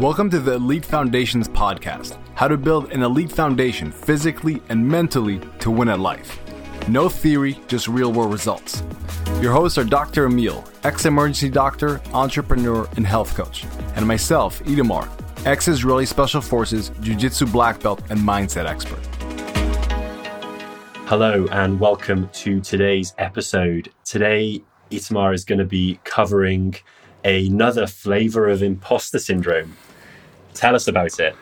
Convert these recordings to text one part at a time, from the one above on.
Welcome to the Elite Foundations podcast how to build an elite foundation physically and mentally to win at life. No theory, just real world results. Your hosts are Dr. Emil, ex emergency doctor, entrepreneur, and health coach, and myself, Itamar, ex Israeli Special Forces, Jiu Jitsu black belt, and mindset expert. Hello, and welcome to today's episode. Today, Itamar is going to be covering another flavor of imposter syndrome. Tell us about it.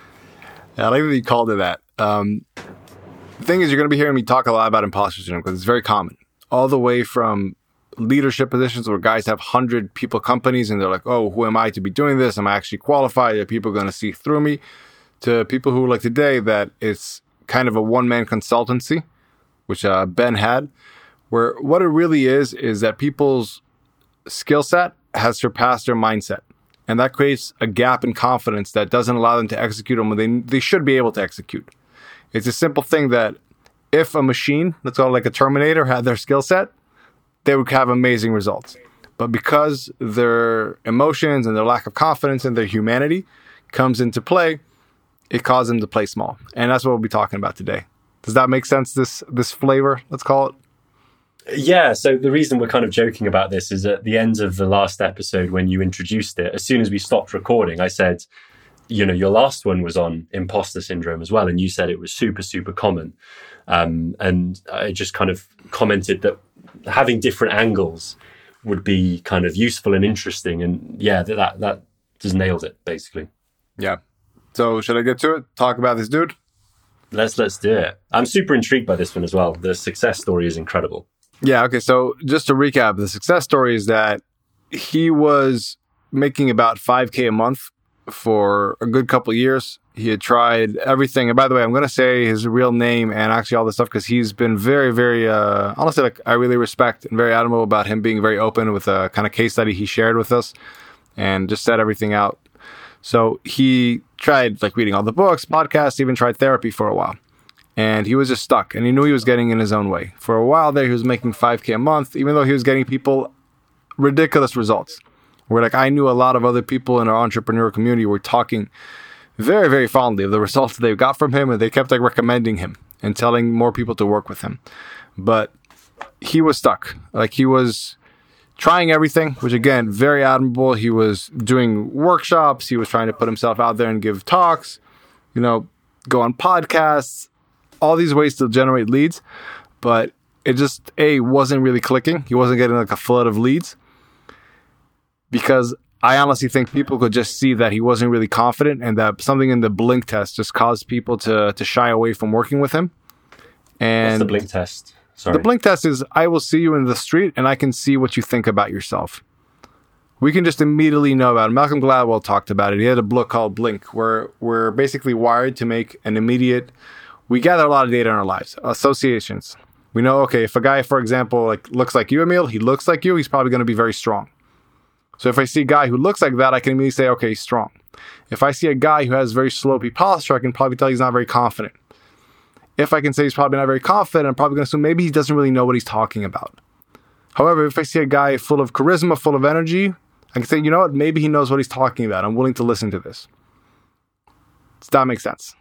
Yeah, I like that you called it that. Um, the thing is, you're going to be hearing me talk a lot about imposter syndrome because it's very common. All the way from leadership positions where guys have 100 people companies and they're like, oh, who am I to be doing this? Am I actually qualified? Are people going to see through me? To people who like today that it's kind of a one man consultancy, which uh, Ben had, where what it really is is that people's skill set has surpassed their mindset. And that creates a gap in confidence that doesn't allow them to execute on what they, they should be able to execute. It's a simple thing that if a machine, let's call it like a Terminator, had their skill set, they would have amazing results. But because their emotions and their lack of confidence and their humanity comes into play, it causes them to play small. And that's what we'll be talking about today. Does that make sense? This this flavor, let's call it. Yeah, so the reason we're kind of joking about this is at the end of the last episode when you introduced it, as soon as we stopped recording, I said, you know, your last one was on imposter syndrome as well, and you said it was super, super common. Um, and I just kind of commented that having different angles would be kind of useful and interesting. And yeah, that that, that just nailed it basically. Yeah. So should I get to it? Talk about this dude? Let's let's do it. I'm super intrigued by this one as well. The success story is incredible. Yeah. Okay. So just to recap, the success story is that he was making about 5K a month for a good couple years. He had tried everything. And by the way, I'm going to say his real name and actually all this stuff because he's been very, very, uh, honestly, like I really respect and very admirable about him being very open with a kind of case study he shared with us and just set everything out. So he tried like reading all the books, podcasts, even tried therapy for a while and he was just stuck and he knew he was getting in his own way. For a while there, he was making 5K a month, even though he was getting people ridiculous results. Where like I knew a lot of other people in our entrepreneur community were talking very, very fondly of the results they got from him, and they kept like recommending him and telling more people to work with him. But he was stuck. Like he was trying everything, which again, very admirable. He was doing workshops, he was trying to put himself out there and give talks, you know, go on podcasts, all these ways to generate leads, but it just a wasn't really clicking. He wasn't getting like a flood of leads because I honestly think people could just see that he wasn't really confident and that something in the blink test just caused people to to shy away from working with him. And What's the blink test? Sorry. The blink test is I will see you in the street and I can see what you think about yourself. We can just immediately know about it. Malcolm Gladwell talked about it. He had a book called Blink, where we're basically wired to make an immediate we gather a lot of data in our lives. Associations. We know, okay, if a guy, for example, like looks like you, Emil, he looks like you, he's probably going to be very strong. So if I see a guy who looks like that, I can immediately say, okay, he's strong. If I see a guy who has very slopey posture, I can probably tell he's not very confident. If I can say he's probably not very confident, I'm probably going to assume maybe he doesn't really know what he's talking about. However, if I see a guy full of charisma, full of energy, I can say, you know what, maybe he knows what he's talking about. I'm willing to listen to this. Does that make sense?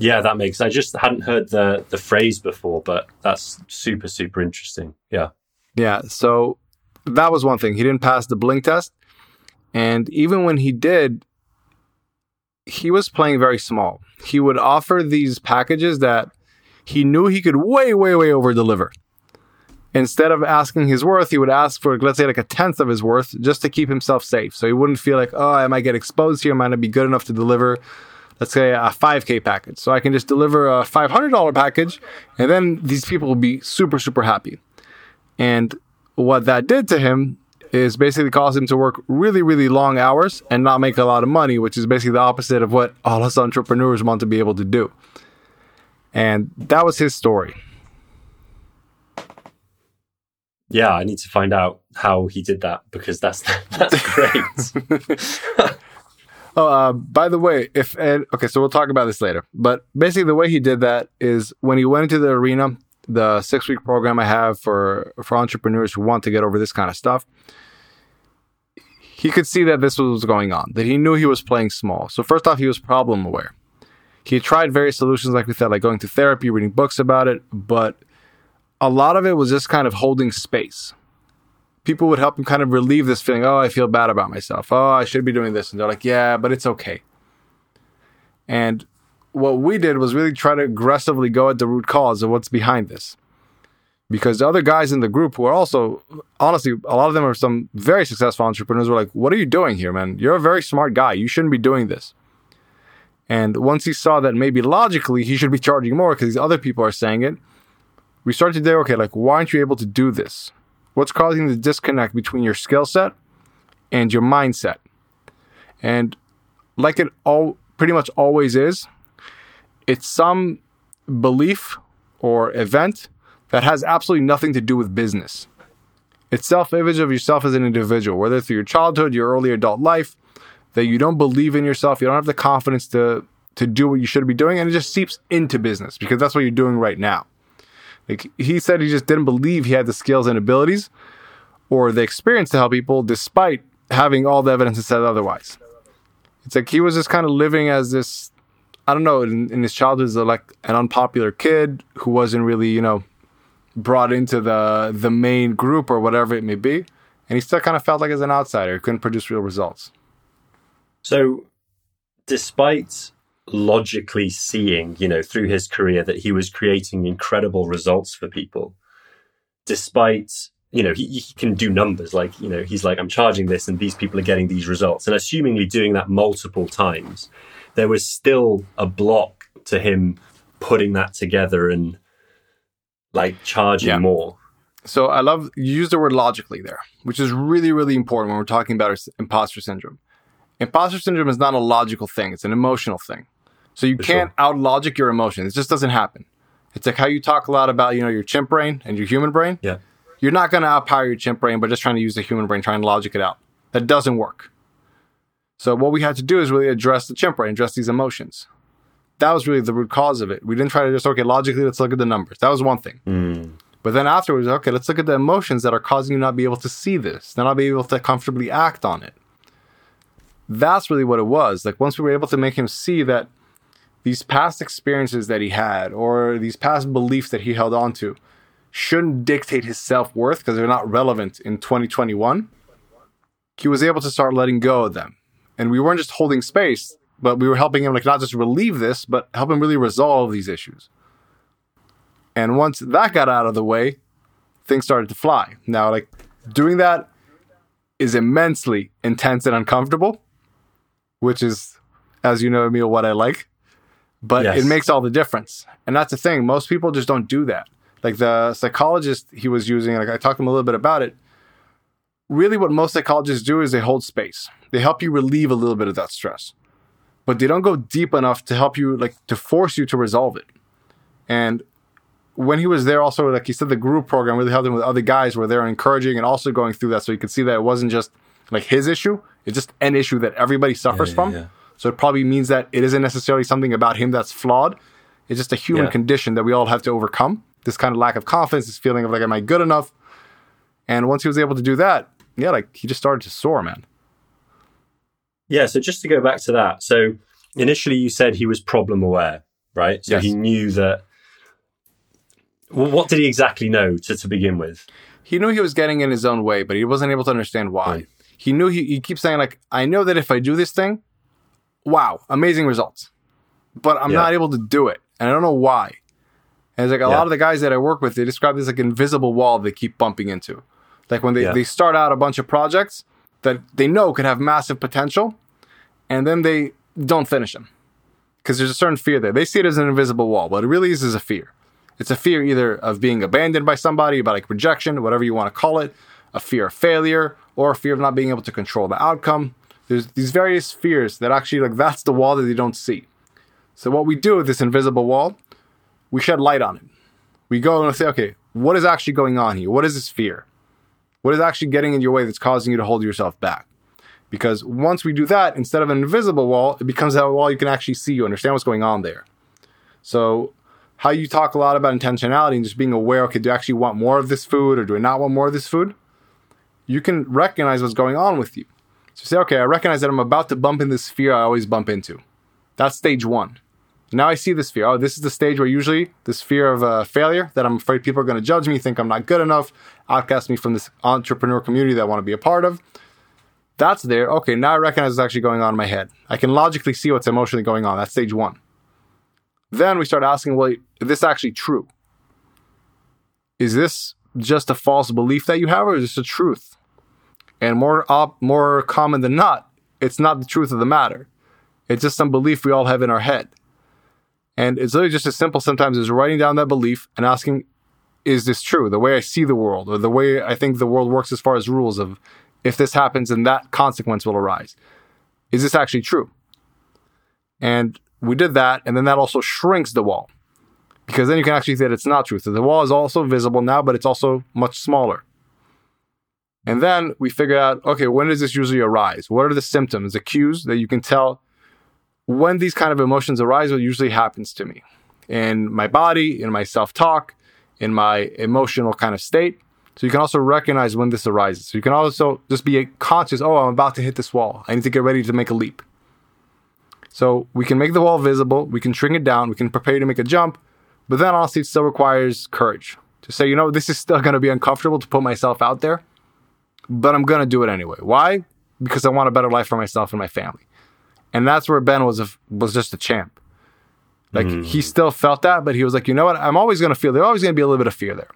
Yeah, that makes. I just hadn't heard the the phrase before, but that's super super interesting. Yeah. Yeah. So that was one thing. He didn't pass the blink test, and even when he did, he was playing very small. He would offer these packages that he knew he could way way way over deliver. Instead of asking his worth, he would ask for let's say like a tenth of his worth just to keep himself safe. So he wouldn't feel like, oh, I might get exposed here. I might not be good enough to deliver let's say a 5k package. So I can just deliver a $500 package and then these people will be super, super happy. And what that did to him is basically caused him to work really, really long hours and not make a lot of money, which is basically the opposite of what all us entrepreneurs want to be able to do. And that was his story. Yeah, I need to find out how he did that because that's that's great. Oh, uh, by the way, if Ed, okay, so we'll talk about this later. But basically, the way he did that is when he went into the arena, the six week program I have for for entrepreneurs who want to get over this kind of stuff. he could see that this was going on, that he knew he was playing small. So, first off, he was problem aware. He tried various solutions, like we said, like going to therapy, reading books about it, but a lot of it was just kind of holding space. People would help him kind of relieve this feeling, oh, I feel bad about myself. Oh, I should be doing this. And they're like, yeah, but it's okay. And what we did was really try to aggressively go at the root cause of what's behind this. Because the other guys in the group who are also, honestly, a lot of them are some very successful entrepreneurs were like, what are you doing here, man? You're a very smart guy. You shouldn't be doing this. And once he saw that maybe logically he should be charging more because these other people are saying it, we started to say, okay, like, why aren't you able to do this? What's causing the disconnect between your skill set and your mindset? And like it all pretty much always is, it's some belief or event that has absolutely nothing to do with business. It's self image of yourself as an individual, whether through your childhood, your early adult life, that you don't believe in yourself, you don't have the confidence to to do what you should be doing, and it just seeps into business because that's what you're doing right now. Like he said, he just didn't believe he had the skills and abilities or the experience to help people, despite having all the evidence that said otherwise. It's like he was just kind of living as this, I don't know, in, in his childhood as like an unpopular kid who wasn't really, you know, brought into the the main group or whatever it may be, and he still kind of felt like as an outsider, couldn't produce real results. So, despite logically seeing, you know, through his career that he was creating incredible results for people, despite, you know, he, he can do numbers like, you know, he's like, I'm charging this and these people are getting these results. And assumingly doing that multiple times, there was still a block to him putting that together and like charging yeah. more. So I love you use the word logically there, which is really, really important when we're talking about imposter syndrome. Imposter syndrome is not a logical thing; it's an emotional thing. So you can't sure. out logic your emotions. It just doesn't happen. It's like how you talk a lot about you know your chimp brain and your human brain. Yeah, you're not going to outpower your chimp brain by just trying to use the human brain, trying to logic it out. That doesn't work. So what we had to do is really address the chimp brain, address these emotions. That was really the root cause of it. We didn't try to just okay logically let's look at the numbers. That was one thing. Mm. But then afterwards, okay, let's look at the emotions that are causing you not be able to see this, then not be able to comfortably act on it. That's really what it was. Like once we were able to make him see that these past experiences that he had or these past beliefs that he held on to shouldn't dictate his self-worth because they're not relevant in 2021 he was able to start letting go of them. And we weren't just holding space but we were helping him like not just relieve this but help him really resolve these issues. And once that got out of the way things started to fly. Now like doing that is immensely intense and uncomfortable which is, as you know, Emil, what I like. But yes. it makes all the difference. And that's the thing. Most people just don't do that. Like the psychologist he was using, like I talked to him a little bit about it. Really, what most psychologists do is they hold space. They help you relieve a little bit of that stress, but they don't go deep enough to help you, like to force you to resolve it. And when he was there, also, like he said, the group program really helped him with other guys where they're encouraging and also going through that. So you could see that it wasn't just like his issue, it's just an issue that everybody suffers yeah, yeah, from. Yeah. So it probably means that it isn't necessarily something about him that's flawed. It's just a human condition that we all have to overcome. This kind of lack of confidence, this feeling of like, am I good enough? And once he was able to do that, yeah, like he just started to soar, man. Yeah. So just to go back to that. So initially you said he was problem aware, right? So yes. he knew that. Well, what did he exactly know to, to begin with? He knew he was getting in his own way, but he wasn't able to understand why. Right he knew he, he keeps saying like i know that if i do this thing wow amazing results but i'm yeah. not able to do it and i don't know why and it's like a yeah. lot of the guys that i work with they describe this like invisible wall they keep bumping into like when they, yeah. they start out a bunch of projects that they know could have massive potential and then they don't finish them because there's a certain fear there they see it as an invisible wall but it really is, is a fear it's a fear either of being abandoned by somebody about like rejection whatever you want to call it a fear of failure or a fear of not being able to control the outcome. There's these various fears that actually like that's the wall that they don't see. So what we do with this invisible wall, we shed light on it. We go and say, okay, what is actually going on here? What is this fear? What is actually getting in your way that's causing you to hold yourself back? Because once we do that, instead of an invisible wall, it becomes a wall you can actually see, you understand what's going on there. So how you talk a lot about intentionality and just being aware, okay, do I actually want more of this food or do I not want more of this food? you can recognize what's going on with you. To say, okay, I recognize that I'm about to bump in this fear I always bump into. That's stage one. Now I see this fear. Oh, this is the stage where usually this fear of uh, failure that I'm afraid people are going to judge me, think I'm not good enough, outcast me from this entrepreneur community that I want to be a part of. That's there. Okay, now I recognize what's actually going on in my head. I can logically see what's emotionally going on. That's stage one. Then we start asking, well, is this actually true? Is this just a false belief that you have, or is this a truth? And more op- more common than not, it's not the truth of the matter. It's just some belief we all have in our head. And it's literally just as simple sometimes as writing down that belief and asking, is this true? The way I see the world, or the way I think the world works as far as rules of if this happens, then that consequence will arise. Is this actually true? And we did that, and then that also shrinks the wall because then you can actually see that it's not true. So the wall is also visible now, but it's also much smaller. And then we figure out okay, when does this usually arise? What are the symptoms, the cues that you can tell when these kind of emotions arise? What usually happens to me in my body, in my self talk, in my emotional kind of state. So you can also recognize when this arises. So you can also just be conscious oh, I'm about to hit this wall. I need to get ready to make a leap. So we can make the wall visible, we can shrink it down, we can prepare to make a jump, but then honestly, it still requires courage to say, you know, this is still going to be uncomfortable to put myself out there, but I'm going to do it anyway. Why? Because I want a better life for myself and my family. And that's where Ben was a, was just a champ. Like mm. he still felt that, but he was like, you know what? I'm always going to feel there's always going to be a little bit of fear there.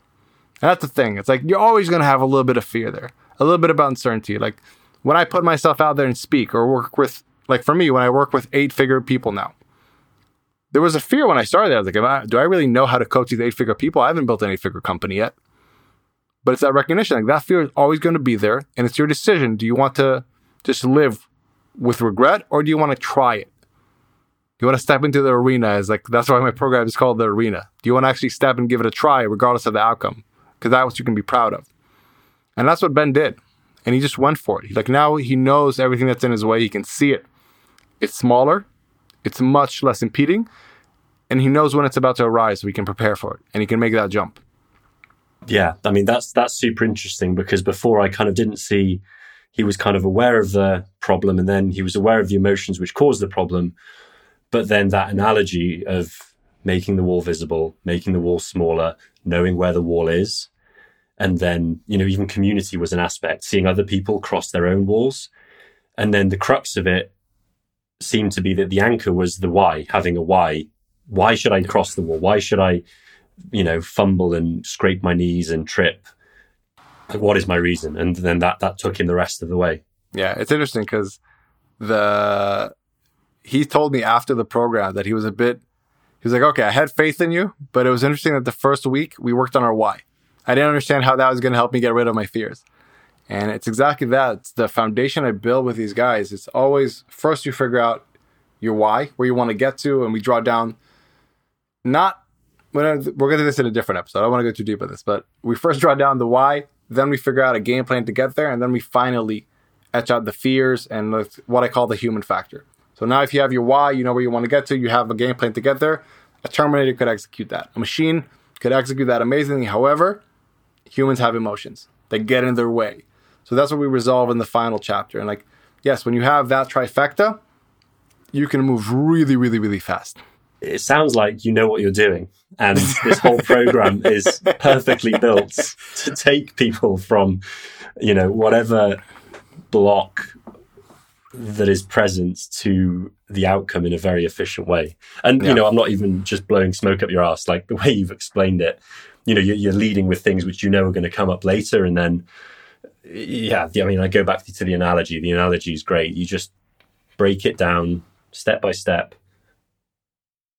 And that's the thing. It's like you're always going to have a little bit of fear there, a little bit of uncertainty. Like when I put myself out there and speak or work with like for me, when I work with eight figure people now, there was a fear when I started that. I was like, I, do I really know how to coach these eight figure people? I haven't built an eight figure company yet. But it's that recognition. Like that fear is always going to be there. And it's your decision. Do you want to just live with regret or do you want to try it? Do you want to step into the arena? As like, that's why my program is called the arena. Do you want to actually step and give it a try regardless of the outcome? Because that's what you can be proud of. And that's what Ben did. And he just went for it. Like now he knows everything that's in his way. He can see it it's smaller, it's much less impeding, and he knows when it's about to arise, so he can prepare for it and he can make that jump. Yeah, I mean that's that's super interesting because before I kind of didn't see he was kind of aware of the problem and then he was aware of the emotions which caused the problem, but then that analogy of making the wall visible, making the wall smaller, knowing where the wall is, and then you know even community was an aspect, seeing other people cross their own walls, and then the crux of it seemed to be that the anchor was the why, having a why. Why should I cross the wall? Why should I, you know, fumble and scrape my knees and trip? Like, what is my reason? And then that that took him the rest of the way. Yeah, it's interesting because the he told me after the program that he was a bit he was like, okay, I had faith in you, but it was interesting that the first week we worked on our why. I didn't understand how that was going to help me get rid of my fears. And it's exactly that. It's the foundation I build with these guys. It's always first you figure out your why, where you want to get to, and we draw down not we're going to this in a different episode. I don't want to go too deep on this, but we first draw down the why, then we figure out a game plan to get there, and then we finally etch out the fears and what I call the human factor. So now if you have your why, you know where you want to get to, you have a game plan to get there. A Terminator could execute that. A machine could execute that amazingly. However, humans have emotions. They get in their way. So that's what we resolve in the final chapter. And like, yes, when you have that trifecta, you can move really, really, really fast. It sounds like you know what you're doing. And this whole program is perfectly built to take people from, you know, whatever block that is present to the outcome in a very efficient way. And, yeah. you know, I'm not even just blowing smoke up your ass. Like the way you've explained it, you know, you're, you're leading with things which you know are going to come up later. And then, yeah, I mean, I go back to the analogy. The analogy is great. You just break it down step by step,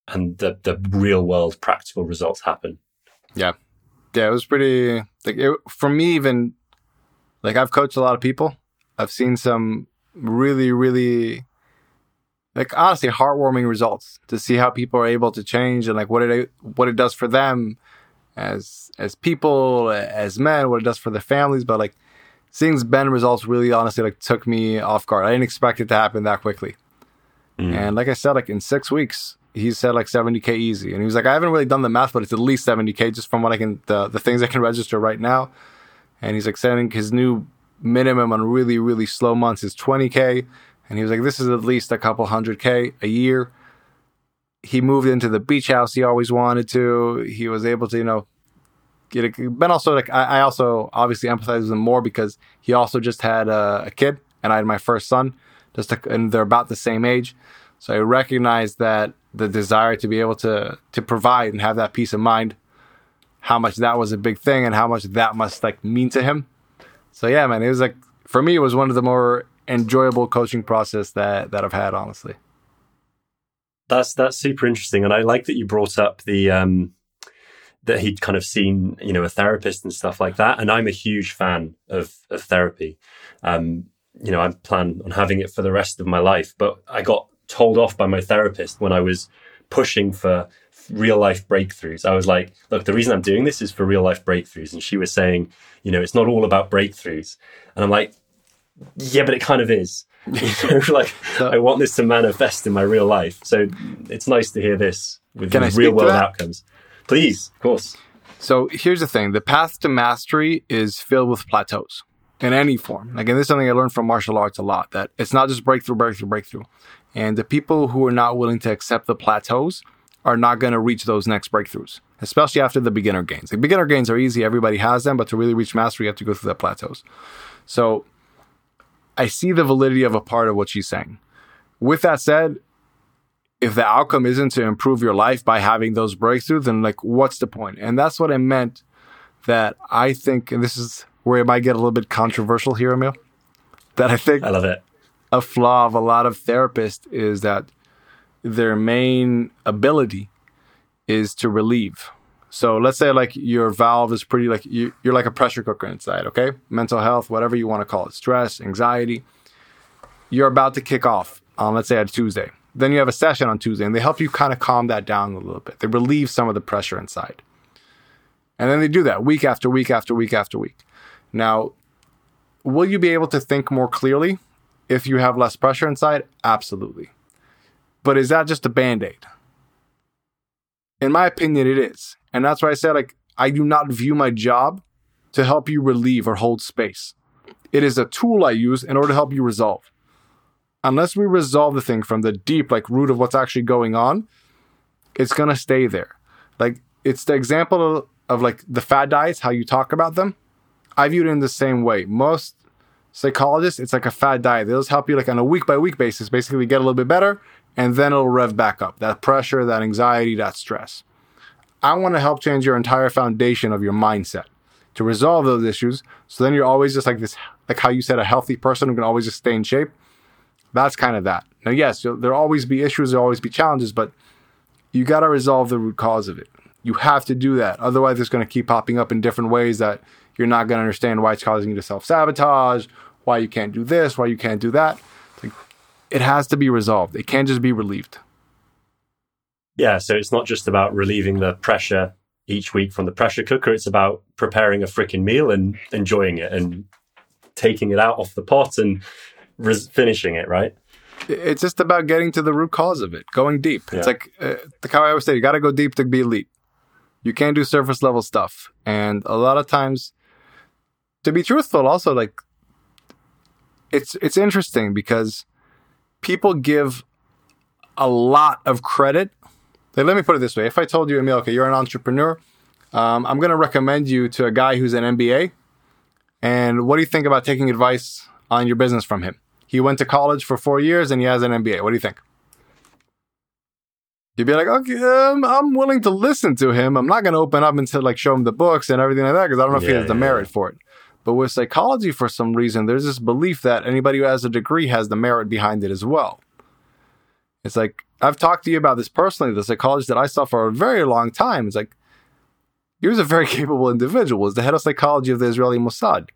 and the the real world practical results happen. Yeah, yeah, it was pretty like it, for me. Even like I've coached a lot of people. I've seen some really, really like honestly heartwarming results to see how people are able to change and like what it what it does for them as as people as men what it does for their families but like seeing Ben results really honestly like took me off guard. I didn't expect it to happen that quickly. Mm. And like I said, like in six weeks, he said like 70k easy. And he was like, I haven't really done the math, but it's at least 70k just from what I can the, the things I can register right now. And he's like sending his new minimum on really, really slow months is 20K. And he was like, this is at least a couple hundred K a year. He moved into the beach house he always wanted to. He was able to, you know, get a, but also like, I, I also obviously empathize with him more because he also just had a, a kid and I had my first son just to, and they're about the same age. So I recognize that the desire to be able to, to provide and have that peace of mind, how much that was a big thing and how much that must like mean to him. So yeah, man, it was like, for me, it was one of the more enjoyable coaching process that that I've had, honestly. That's that's super interesting, and I like that you brought up the um, that he'd kind of seen you know a therapist and stuff like that. And I'm a huge fan of of therapy. Um, you know, I plan on having it for the rest of my life, but I got told off by my therapist when I was pushing for real life breakthroughs. I was like, look, the reason I'm doing this is for real life breakthroughs. And she was saying, you know, it's not all about breakthroughs. And I'm like, yeah, but it kind of is. You know, like I want this to manifest in my real life. So it's nice to hear this with real world outcomes. Please, of course. So here's the thing: the path to mastery is filled with plateaus in any form. Again, this is something I learned from martial arts a lot. That it's not just breakthrough, breakthrough, breakthrough. And the people who are not willing to accept the plateaus are not going to reach those next breakthroughs, especially after the beginner gains. The beginner gains are easy; everybody has them, but to really reach mastery, you have to go through the plateaus. So I see the validity of a part of what she's saying. With that said, if the outcome isn't to improve your life by having those breakthroughs, then like what's the point? And that's what I meant that I think, and this is where it might get a little bit controversial here, Emil, that I think I love it. A flaw of a lot of therapists is that their main ability is to relieve. So let's say like your valve is pretty like you, you're like a pressure cooker inside, okay? Mental health, whatever you want to call it, stress, anxiety. You're about to kick off on let's say a Tuesday. Then you have a session on Tuesday and they help you kind of calm that down a little bit. They relieve some of the pressure inside. And then they do that week after week after week after week. Now, will you be able to think more clearly if you have less pressure inside? Absolutely. But is that just a band aid? In my opinion, it is. And that's why I said, like, I do not view my job to help you relieve or hold space. It is a tool I use in order to help you resolve. Unless we resolve the thing from the deep, like, root of what's actually going on, it's going to stay there. Like, it's the example of, of like the fad diets, how you talk about them. I view it in the same way. Most psychologists, it's like a fad diet. They'll just help you like on a week by week basis, basically get a little bit better, and then it'll rev back up. That pressure, that anxiety, that stress. I want to help change your entire foundation of your mindset to resolve those issues. So then you're always just like this, like how you said, a healthy person who can always just stay in shape. That's kind of that. Now, yes, there'll always be issues, there'll always be challenges, but you got to resolve the root cause of it. You have to do that. Otherwise, it's going to keep popping up in different ways that you're not going to understand why it's causing you to self sabotage, why you can't do this, why you can't do that. Like, it has to be resolved. It can't just be relieved. Yeah, so it's not just about relieving the pressure each week from the pressure cooker. It's about preparing a freaking meal and enjoying it and taking it out off the pot and res- finishing it, right? It's just about getting to the root cause of it, going deep. Yeah. It's like uh, the how I always say, you got to go deep to be elite. You can't do surface level stuff. And a lot of times, to be truthful, also like it's it's interesting because people give a lot of credit like, let me put it this way: if I told you, Emil, okay, you're an entrepreneur, um, I'm going to recommend you to a guy who's an MBA. And what do you think about taking advice on your business from him? He went to college for four years and he has an MBA. What do you think? You'd be like, okay, um, I'm willing to listen to him. I'm not going to open up and like show him the books and everything like that because I don't know yeah, if he has the yeah. merit for it. But with psychology, for some reason, there's this belief that anybody who has a degree has the merit behind it as well. It's like I've talked to you about this personally, the psychologist that I saw for a very long time. It's like he was a very capable individual, was the head of psychology of the Israeli Mossad.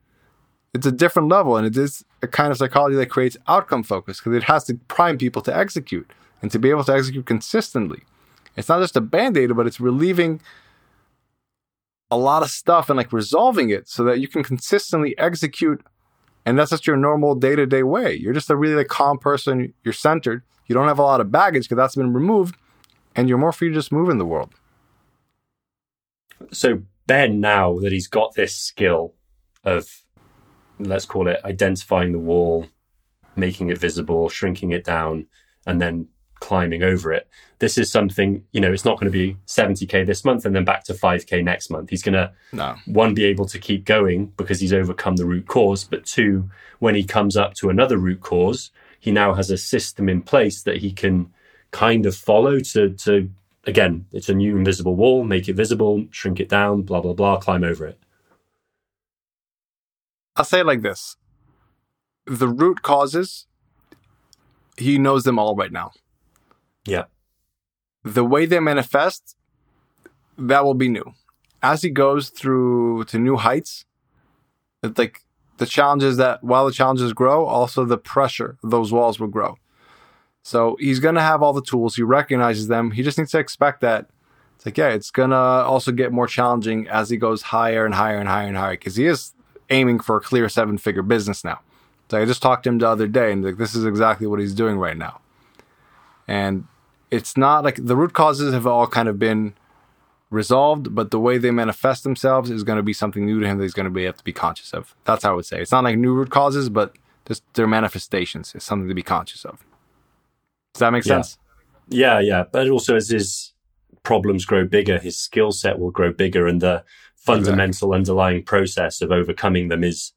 It's a different level, and it is a kind of psychology that creates outcome focus because it has to prime people to execute and to be able to execute consistently. It's not just a band aid, but it's relieving a lot of stuff and like resolving it so that you can consistently execute. And that's just your normal day to day way. You're just a really like calm person. You're centered. You don't have a lot of baggage because that's been removed, and you're more free to just move in the world. So Ben, now that he's got this skill of let's call it identifying the wall, making it visible, shrinking it down, and then climbing over it. This is something, you know, it's not going to be 70K this month and then back to 5K next month. He's going to, No. one, be able to keep going because he's overcome the root cause. But two, when he comes up to another root cause, he now has a system in place that he can kind of follow to, to again, it's a new invisible wall, make it visible, shrink it down, blah, blah, blah, climb over it. I'll say it like this the root causes, he knows them all right now. Yeah. The way they manifest, that will be new. As he goes through to new heights, it's like the challenges that while the challenges grow, also the pressure those walls will grow. So he's gonna have all the tools. He recognizes them. He just needs to expect that. It's like, yeah, it's gonna also get more challenging as he goes higher and higher and higher and higher because he is aiming for a clear seven figure business now. So I just talked to him the other day and like this is exactly what he's doing right now. And it's not like the root causes have all kind of been resolved, but the way they manifest themselves is going to be something new to him that he's going to be have to be conscious of. That's how I would say. It's not like new root causes, but just their manifestations is something to be conscious of. Does that make Yeah. sense? Yeah, yeah. But also, as his problems grow bigger, his skill set will grow bigger, and the fundamental underlying process of overcoming them is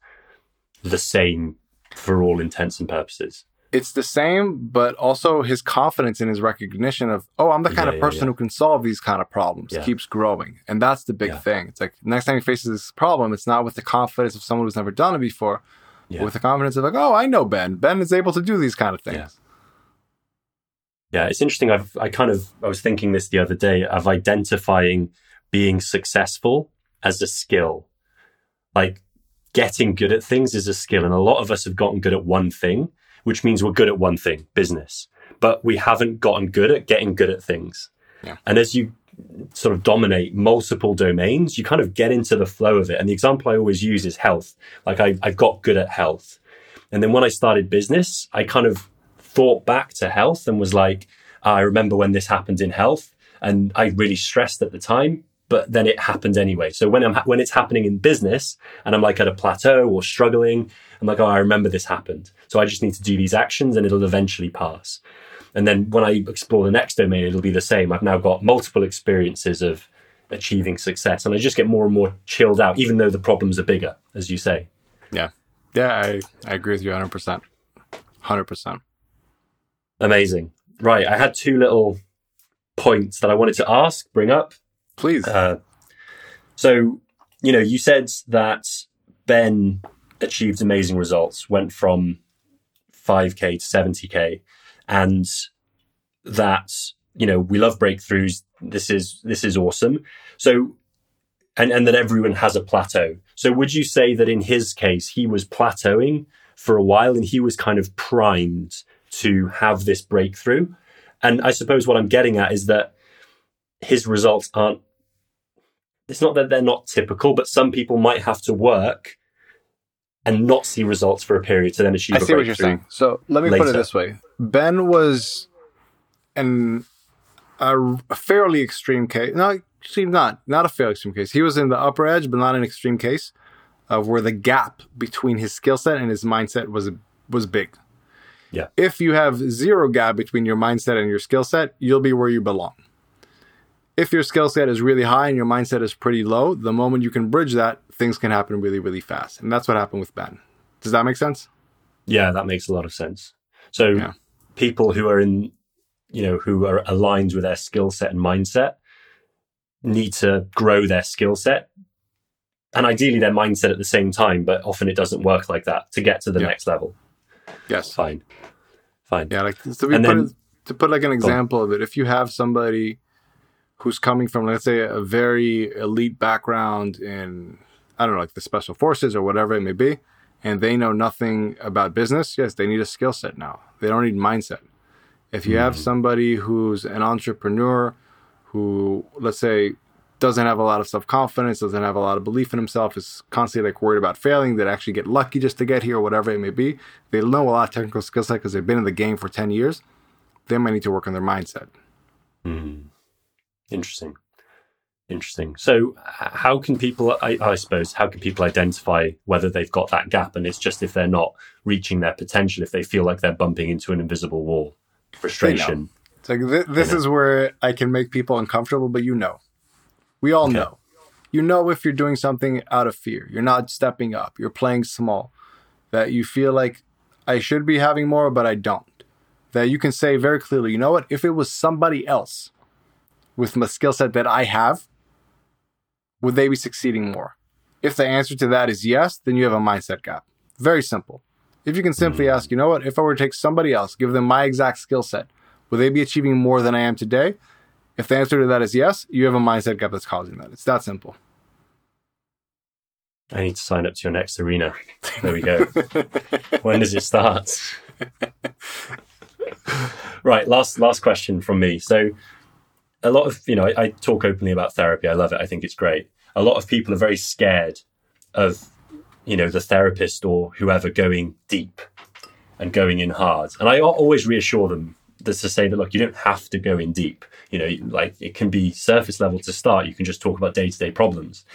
the same for all intents and purposes. It's the same, but also his confidence in his recognition of, oh, I'm the kind Yeah, of yeah, person yeah. who can solve these kind of problems Yeah. keeps growing. And that's the big Yeah. thing. It's like next time he faces this problem, it's not with the confidence of someone who's never done it before, Yeah. but with the confidence of like, oh, I know Ben. Ben is able to do these kind of things. Yeah. Yeah, it's interesting. I've I kind of I was thinking this the other day of identifying being successful as a skill. Like getting good at things is a skill, and a lot of us have gotten good at one thing, which means we're good at one thing, business. But we haven't gotten good at getting good at things. Yeah. And as you sort of dominate multiple domains, you kind of get into the flow of it. And the example I always use is health. Like I, I got good at health. And then when I started business, I kind of thought back to health and was like, ah, I remember when this happened in health and I really stressed at the time, but then it happened anyway. So when I'm, ha- when it's happening in business and I'm like at a plateau or struggling, I'm like, oh, I remember this happened. So I just need to do these actions and it'll eventually pass. And then when I explore the next domain, it'll be the same. I've now got multiple experiences of achieving success and I just get more and more chilled out, even though the problems are bigger, as you say. Yeah. Yeah, I, I agree with you 100%. 100%. Amazing. Right. I had two little points that I wanted to ask, bring up. Please. Uh, so, you know, you said that Ben achieved amazing results, went from 5K to 70K, and that, you know, we love breakthroughs. This is, this is awesome. So, and, and that everyone has a plateau. So would you say that in his case, he was plateauing for a while and he was kind of primed to have this breakthrough? And I suppose what I'm getting at is that his results aren't it's not that they're not typical, but some people might have to work and not see results for a period to then achieve I a see what you're saying. So let me put it this way: Ben was in a, a fairly extreme case. No, actually, not not a fairly extreme case. He was in the upper edge, but not an extreme case of where the gap between his skill set and his mindset was was big. Yeah. If you have zero gap between your mindset and your skill set, you'll be where you belong. If your skill set is really high and your mindset is pretty low, the moment you can bridge that, things can happen really, really fast. And that's what happened with Ben. Does that make sense? Yeah, that makes a lot of sense. So Yeah. people who are in, you know, who are aligned with their skill set and mindset need to grow their skill set and ideally their mindset at the same time, but often it doesn't work like that to get to the Yeah. next level. Yes. Fine. Fine. Yeah, like so we And put then- it, to put like an example of it, if you have somebody who's coming from let's say a very elite background in I don't know, like the special forces or whatever it may be, and they know nothing about business, yes, they need a skill set now. They don't need mindset. If you have somebody who's an entrepreneur who let's say doesn't have a lot of self confidence, doesn't have a lot of belief in himself, is constantly like worried about failing, that actually get lucky just to get here, or whatever it may be. They know a lot of technical skill set because they've been in the game for 10 years. They might need to work on their mindset. Hmm. Interesting. Interesting. So, how can people, I, I, suppose, how can people identify whether they've got that gap? And it's just if they're not reaching their potential, if they feel like they're bumping into an invisible wall, frustration. It's like th- this is where I can make people uncomfortable, but you know, we all okay. know. You know if you're doing something out of fear, you're not stepping up, you're playing small, that you feel like I should be having more, but I don't. That you can say very clearly, you know what? If it was somebody else with the skill set that I have, would they be succeeding more? If the answer to that is yes, then you have a mindset gap. Very simple. If you can simply hmm. ask, you know what, if I were to take somebody else, give them my exact skill set, would they be achieving more than I am today? If the answer to that is yes, you have a mindset gap that's causing that. It's that simple. I need to sign up to your next arena. There we go. when does it start? right, last last question from me. So a lot of you know I, I, talk openly about therapy. I love it. I think it's great. A lot of people are very scared of you know the therapist or whoever going deep and going in hard. And i always reassure them to say that look you don't have to go in deep. You know like it can be surface level to start. You can just talk about day-to-day problems.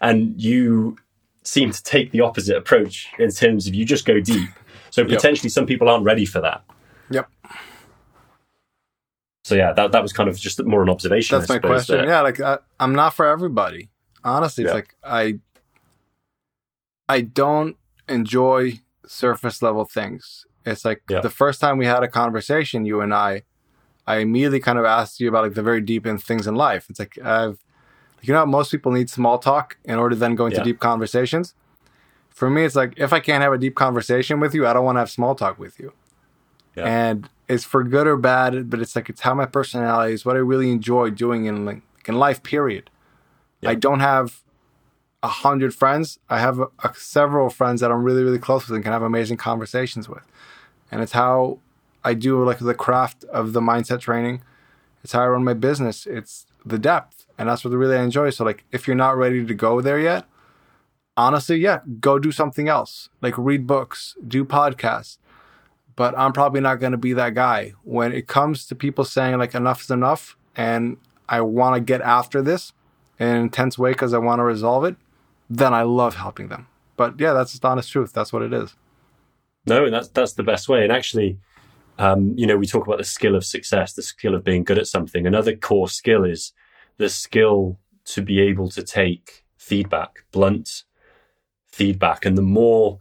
And you seem to take the opposite approach in terms of you just go deep. So potentially yep. some people aren't ready for that. Yep so yeah, that that was kind of just more an observation. That's my question. That, yeah, like I, am not for everybody. Honestly, it's yeah. like I I don't enjoy surface level things. It's like yeah. the first time we had a conversation, you and I, I immediately kind of asked you about like the very deep in things in life. It's like I've, you know, most people need small talk in order to then go into yeah. deep conversations. For me, it's like if I can't have a deep conversation with you, I don't want to have small talk with you. Yeah. And it's for good or bad, but it's like it's how my personality is, what I really enjoy doing in like in life. Period. I don't have a hundred friends. I have a, a, several friends that I'm really really close with and can have amazing conversations with, and it's how I do like the craft of the mindset training. It's how I run my business. It's the depth, and that's what I really enjoy. So like, if you're not ready to go there yet, honestly, yeah, go do something else. Like read books, do podcasts but I'm probably not going to be that guy. When it comes to people saying like enough is enough and I want to get after this in an intense way because I want to resolve it, then I love helping them. But yeah, that's the honest truth. That's what it is. No, that's that's the best way. And actually, um, you know, we talk about the skill of success, the skill of being good at something. Another core skill is the skill to be able to take feedback, blunt feedback, and the more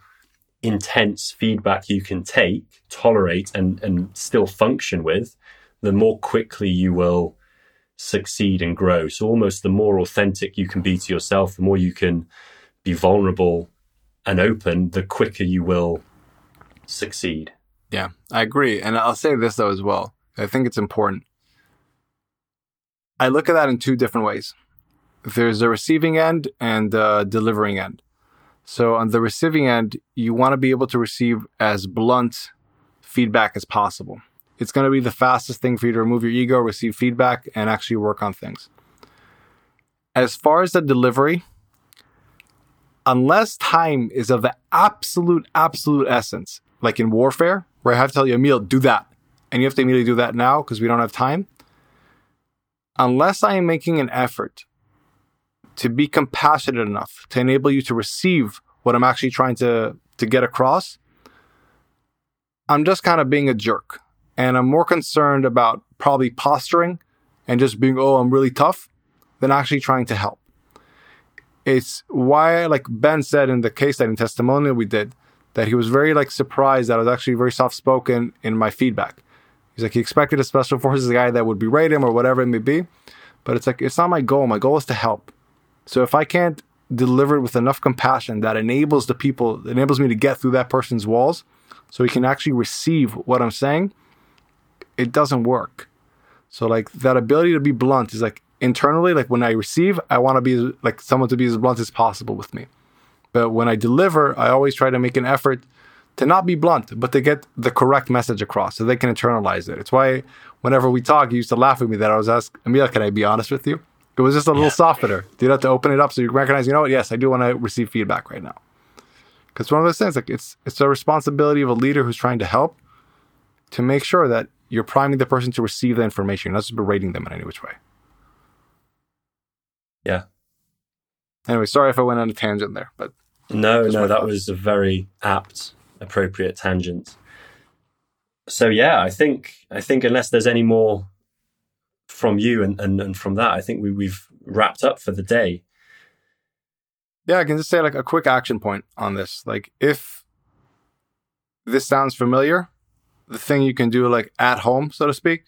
intense feedback you can take, tolerate, and, and still function with, the more quickly you will succeed and grow. So, almost the more authentic you can be to yourself, the more you can be vulnerable and open, the quicker you will succeed. Yeah, I agree. And I'll say this though as well. I think it's important. I look at that in two different ways. There's a receiving end and a delivering end. So on the receiving end, you want to be able to receive as blunt feedback as possible. It's going to be the fastest thing for you to remove your ego, receive feedback, and actually work on things. As far as the delivery, unless time is of the absolute, absolute essence, like in warfare, where I have to tell you, Emil, do that. And you have to immediately do that now because we don't have time. Unless I am making an effort to be compassionate enough to enable you to receive what I'm actually trying to, to get across, I'm just kind of being a jerk. And I'm more concerned about probably posturing and just being, oh, I'm really tough than actually trying to help. It's why, like Ben said in the case study testimonial we did, that he was very like surprised that I was actually very soft spoken in my feedback. He's like, he expected a special forces guy that would berate him or whatever it may be. But it's like, it's not my goal. My goal is to help. So if I can't deliver it with enough compassion that enables the people, enables me to get through that person's walls so he can actually receive what I'm saying, it doesn't work. So like that ability to be blunt is like internally, like when I receive, I want to be like someone to be as blunt as possible with me. But when I deliver, I always try to make an effort to not be blunt, but to get the correct message across so they can internalize it. It's why whenever we talk, you used to laugh at me that I was asking, Emil, can I be honest with you? It was just a little yeah. softer. You have to open it up so you recognize, you know what? Yes, I do want to receive feedback right now. Because one of those things, like it's it's a responsibility of a leader who's trying to help to make sure that you're priming the person to receive the information, not just berating them in any which way. Yeah. Anyway, sorry if I went on a tangent there, but No, no, that thoughts. was a very apt, appropriate tangent. So yeah, I think I think unless there's any more from you and, and, and from that, I think we, we've wrapped up for the day. yeah, I can just say like a quick action point on this. Like if this sounds familiar, the thing you can do like at home, so to speak,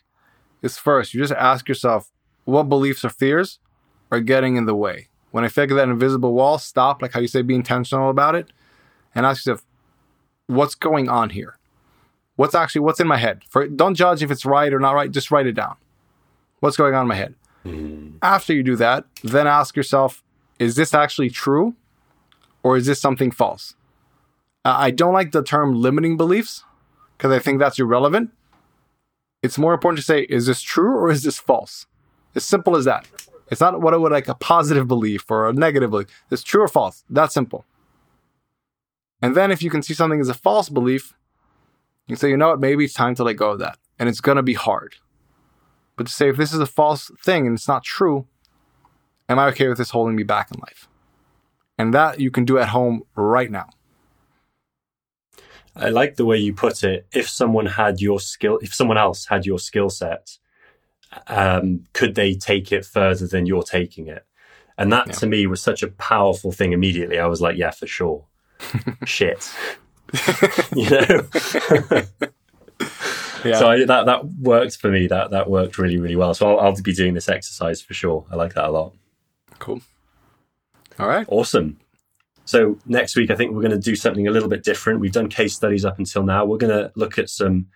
is first you just ask yourself what beliefs or fears are getting in the way. When I figure that invisible wall, stop, like how you say, be intentional about it, and ask yourself, what's going on here? What's actually what's in my head? For don't judge if it's right or not right, just write it down. What's going on in my head? After you do that, then ask yourself, is this actually true or is this something false? Uh, I don't like the term limiting beliefs because I think that's irrelevant. It's more important to say, is this true or is this false? As simple as that. It's not what I would like a positive belief or a negative belief. It's true or false. That's simple. And then if you can see something as a false belief, you can say, you know what, maybe it's time to let go of that. And it's going to be hard. But to say, if this is a false thing and it's not true, am I okay with this holding me back in life? And that you can do at home right now. I like the way you put it. If someone had your skill, if someone else had your skill set, um, could they take it further than you're taking it? And that Yeah. to me was such a powerful thing. Immediately, I was like, yeah, for sure. Shit. you know. Yeah. So I, that that worked for me. That that worked really really well. So I'll, I'll be doing this exercise for sure. I like that a lot. cool. All right. Awesome. So next week, I think we're going to do something a little bit different. We've done case studies up until now. We're going to look at some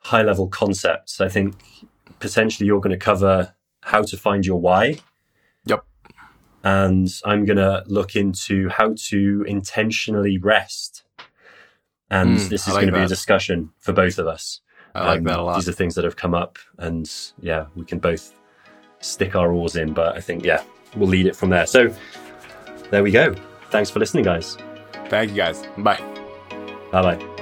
high level concepts. I think potentially you're going to cover how to find your why. Yep. And I'm going to look into how to intentionally rest. And Mm, this is like going to be a discussion for both of us. I like Um, that a lot. These are things that have come up, and yeah, we can both stick our oars in. But I think yeah, we'll lead it from there. So there we go. Thanks for listening, guys. Thank you guys. Bye. Bye bye.